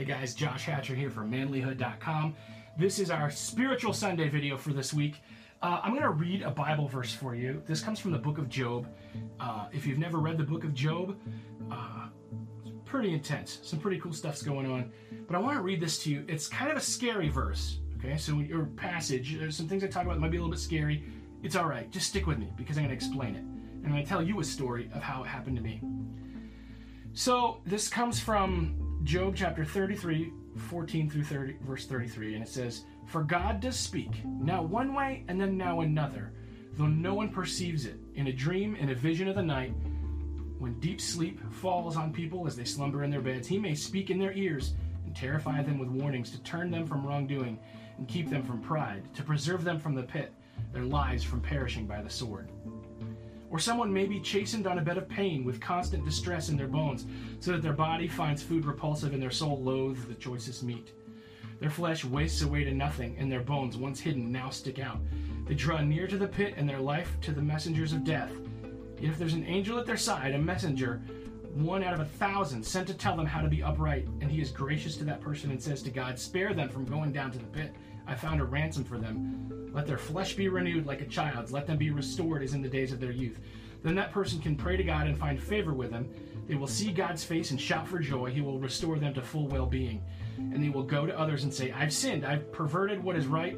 Hey guys, Josh Hatcher here from manlyhood.com. This is our spiritual Sunday video for this week. Uh, I'm going to read a Bible verse for you. This comes from the book of Job. Uh, if you've never read the book of Job, uh, it's pretty intense. Some pretty cool stuff's going on. But I want to read this to you. It's kind of a scary verse. Okay, so your passage, there's some things I talk about that might be a little bit scary. It's all right. Just stick with me because I'm going to explain it. And I'm going to tell you a story of how it happened to me. So this comes from Job chapter 33, 14 through 30, verse 33, and it says, For God does speak, now one way and then now another, though no one perceives it, in a dream, in a vision of the night, when deep sleep falls on people as they slumber in their beds, he may speak in their ears and terrify them with warnings to turn them from wrongdoing and keep them from pride, to preserve them from the pit, their lives from perishing by the sword. Or someone may be chastened on a bed of pain with constant distress in their bones, so that their body finds food repulsive and their soul loathes the choicest meat. Their flesh wastes away to nothing, and their bones, once hidden, now stick out. They draw near to the pit, and their life to the messengers of death. Yet if there's an angel at their side, a messenger, one out of a thousand, sent to tell them how to be upright, and he is gracious to that person and says to God, Spare them from going down to the pit. I found a ransom for them. Let their flesh be renewed like a child's. Let them be restored as in the days of their youth. Then that person can pray to God and find favor with him. They will see God's face and shout for joy. He will restore them to full well being. And they will go to others and say, I've sinned. I've perverted what is right,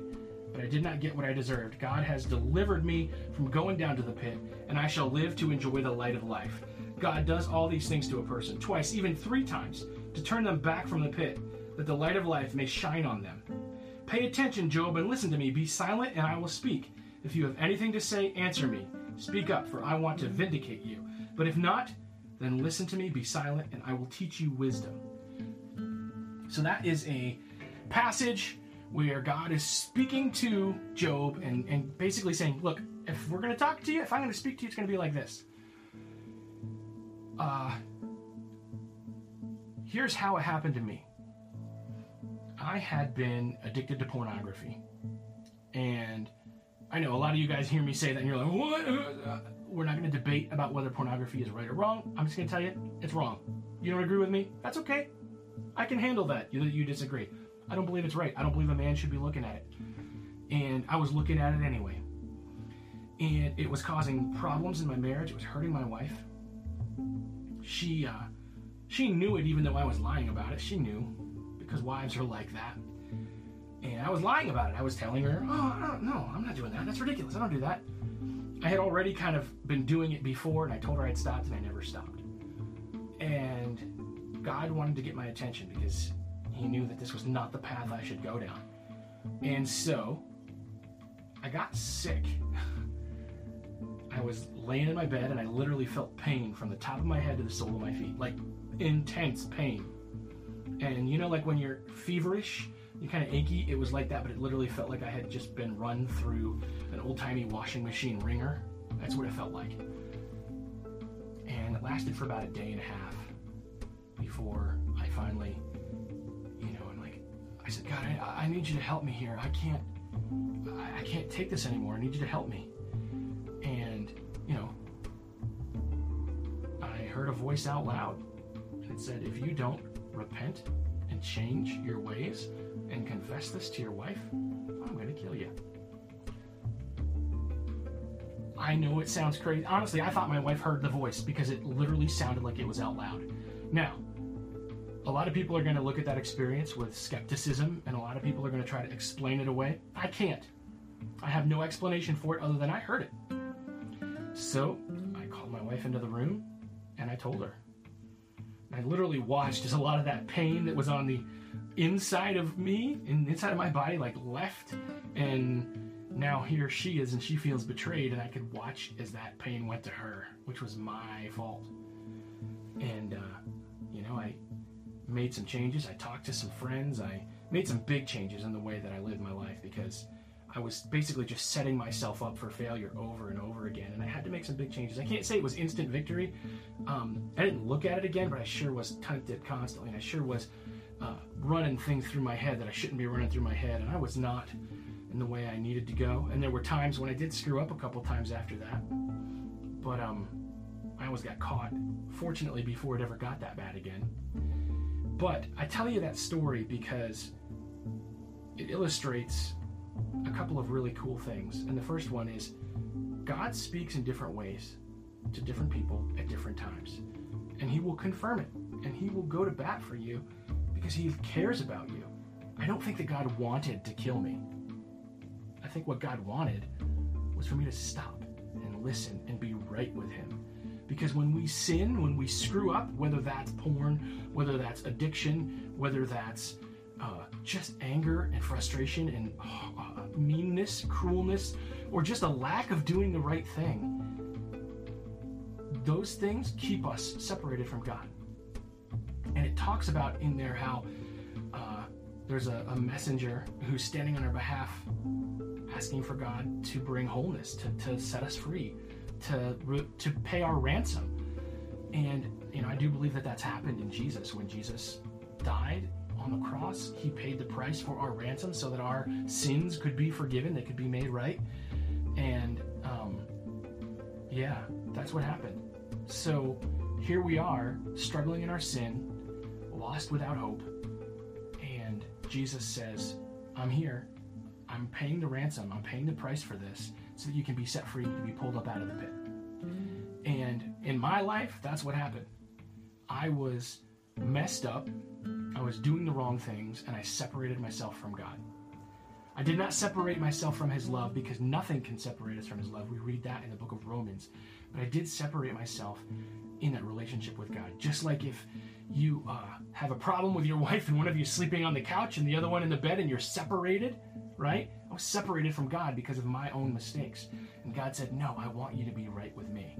but I did not get what I deserved. God has delivered me from going down to the pit, and I shall live to enjoy the light of life. God does all these things to a person, twice, even three times, to turn them back from the pit, that the light of life may shine on them. Pay attention, Job, and listen to me. Be silent, and I will speak. If you have anything to say, answer me. Speak up, for I want to vindicate you. But if not, then listen to me, be silent, and I will teach you wisdom. So that is a passage where God is speaking to Job and, and basically saying, Look, if we're going to talk to you, if I'm going to speak to you, it's going to be like this. Uh, here's how it happened to me. I had been addicted to pornography. And I know a lot of you guys hear me say that and you're like, what? Uh, we're not going to debate about whether pornography is right or wrong. I'm just going to tell you it's wrong. You don't agree with me? That's okay. I can handle that. You, you disagree. I don't believe it's right. I don't believe a man should be looking at it. And I was looking at it anyway. And it was causing problems in my marriage. It was hurting my wife. She, uh, she knew it even though I was lying about it. She knew because wives are like that. And I was lying about it. I was telling her, oh, I don't, no, I'm not doing that. That's ridiculous. I don't do that. I had already kind of been doing it before, and I told her I'd stopped, and I never stopped. And God wanted to get my attention because He knew that this was not the path I should go down. And so I got sick. I was laying in my bed, and I literally felt pain from the top of my head to the sole of my feet like intense pain and you know, like when you're feverish, you're kind of achy. It was like that, but it literally felt like I had just been run through an old timey washing machine wringer. That's what it felt like. And it lasted for about a day and a half before I finally, you know, and like, I said, God, I, I need you to help me here. I can't, I can't take this anymore. I need you to help me. Heard a voice out loud, and it said, if you don't repent and change your ways and confess this to your wife, I'm going to kill you. I know it sounds crazy. Honestly, I thought my wife heard the voice because it literally sounded like it was out loud. Now, a lot of people are going to look at that experience with skepticism, and a lot of people are going to try to explain it away. I can't. I have no explanation for it other than I heard it. So I called my wife into the room and I told her. I literally watched as a lot of that pain that was on the inside of me and inside of my body like left and now here she is and she feels betrayed and I could watch as that pain went to her, which was my fault. And uh, you know, I made some changes. I talked to some friends. I made some big changes in the way that I lived my life because I was basically just setting myself up for failure over and over again, and I had to make some big changes. I can't say it was instant victory. Um, I didn't look at it again, but I sure was tempted constantly, and I sure was uh, running things through my head that I shouldn't be running through my head, and I was not in the way I needed to go. And there were times when I did screw up a couple times after that, but um, I always got caught. Fortunately, before it ever got that bad again. But I tell you that story because it illustrates a couple of really cool things. And the first one is God speaks in different ways to different people at different times. And He will confirm it. And He will go to bat for you because He cares about you. I don't think that God wanted to kill me. I think what God wanted was for me to stop and listen and be right with Him. Because when we sin, when we screw up, whether that's porn, whether that's addiction, whether that's uh, just anger and frustration and uh, meanness, cruelness, or just a lack of doing the right thing, those things keep us separated from God. And it talks about in there how uh, there's a, a, messenger who's standing on our behalf, asking for God to bring wholeness, to, to set us free, to to pay our ransom. And you know, I do believe that that's happened in Jesus when Jesus died on the cross. He paid the price for our ransom so that our sins could be forgiven, they could be made right. And um, yeah, that's what happened. So here we are, struggling in our sin, lost without hope. And Jesus says, I'm here. I'm paying the ransom. I'm paying the price for this so that you can be set free, to be pulled up out of the pit. And in my life, that's what happened. I was messed up. I was doing the wrong things, and I separated myself from God. I did not separate myself from His love because nothing can separate us from His love. We read that in the book of Romans. But I did separate myself in that relationship with God. Just like if you uh, have a problem with your wife and one of you is sleeping on the couch and the other one in the bed and you're separated, right? I was separated from God because of my own mistakes. And God said, No, I want you to be right with me.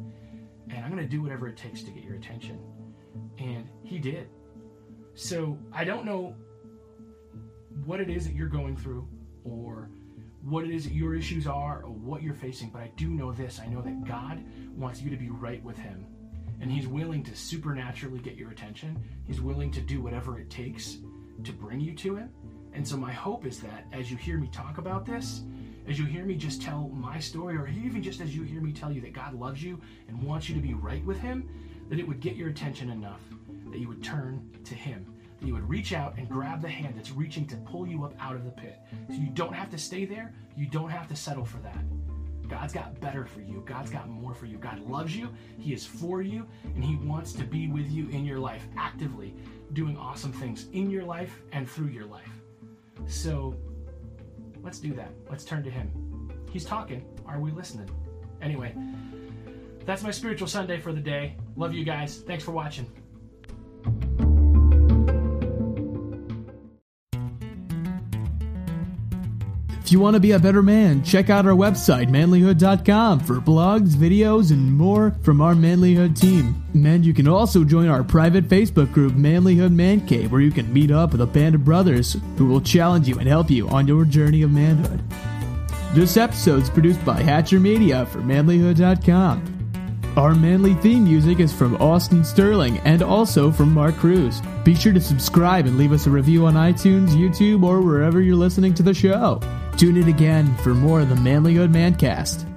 And I'm going to do whatever it takes to get your attention. And He did. So I don't know what it is that you're going through or what it is that your issues are or what you're facing, but I do know this. I know that God wants you to be right with Him. And He's willing to supernaturally get your attention. He's willing to do whatever it takes to bring you to Him. And so, my hope is that as you hear me talk about this, as you hear me just tell my story, or even just as you hear me tell you that God loves you and wants you to be right with Him, that it would get your attention enough that you would turn to Him, that you would reach out and grab the hand that's reaching to pull you up out of the pit. So you don't have to stay there, you don't have to settle for that. God's got better for you. God's got more for you. God loves you. He is for you. And He wants to be with you in your life, actively doing awesome things in your life and through your life. So let's do that. Let's turn to Him. He's talking. Are we listening? Anyway, that's my spiritual Sunday for the day. Love you guys. Thanks for watching. If you want to be a better man, check out our website, manlyhood.com, for blogs, videos, and more from our Manlyhood team. And you can also join our private Facebook group, Manlyhood Man Cave, where you can meet up with a band of brothers who will challenge you and help you on your journey of manhood. This episode is produced by Hatcher Media for manlyhood.com. Our manly theme music is from Austin Sterling and also from Mark Cruz. Be sure to subscribe and leave us a review on iTunes, YouTube, or wherever you're listening to the show. Tune in again for more of the Manlyhood Mancast.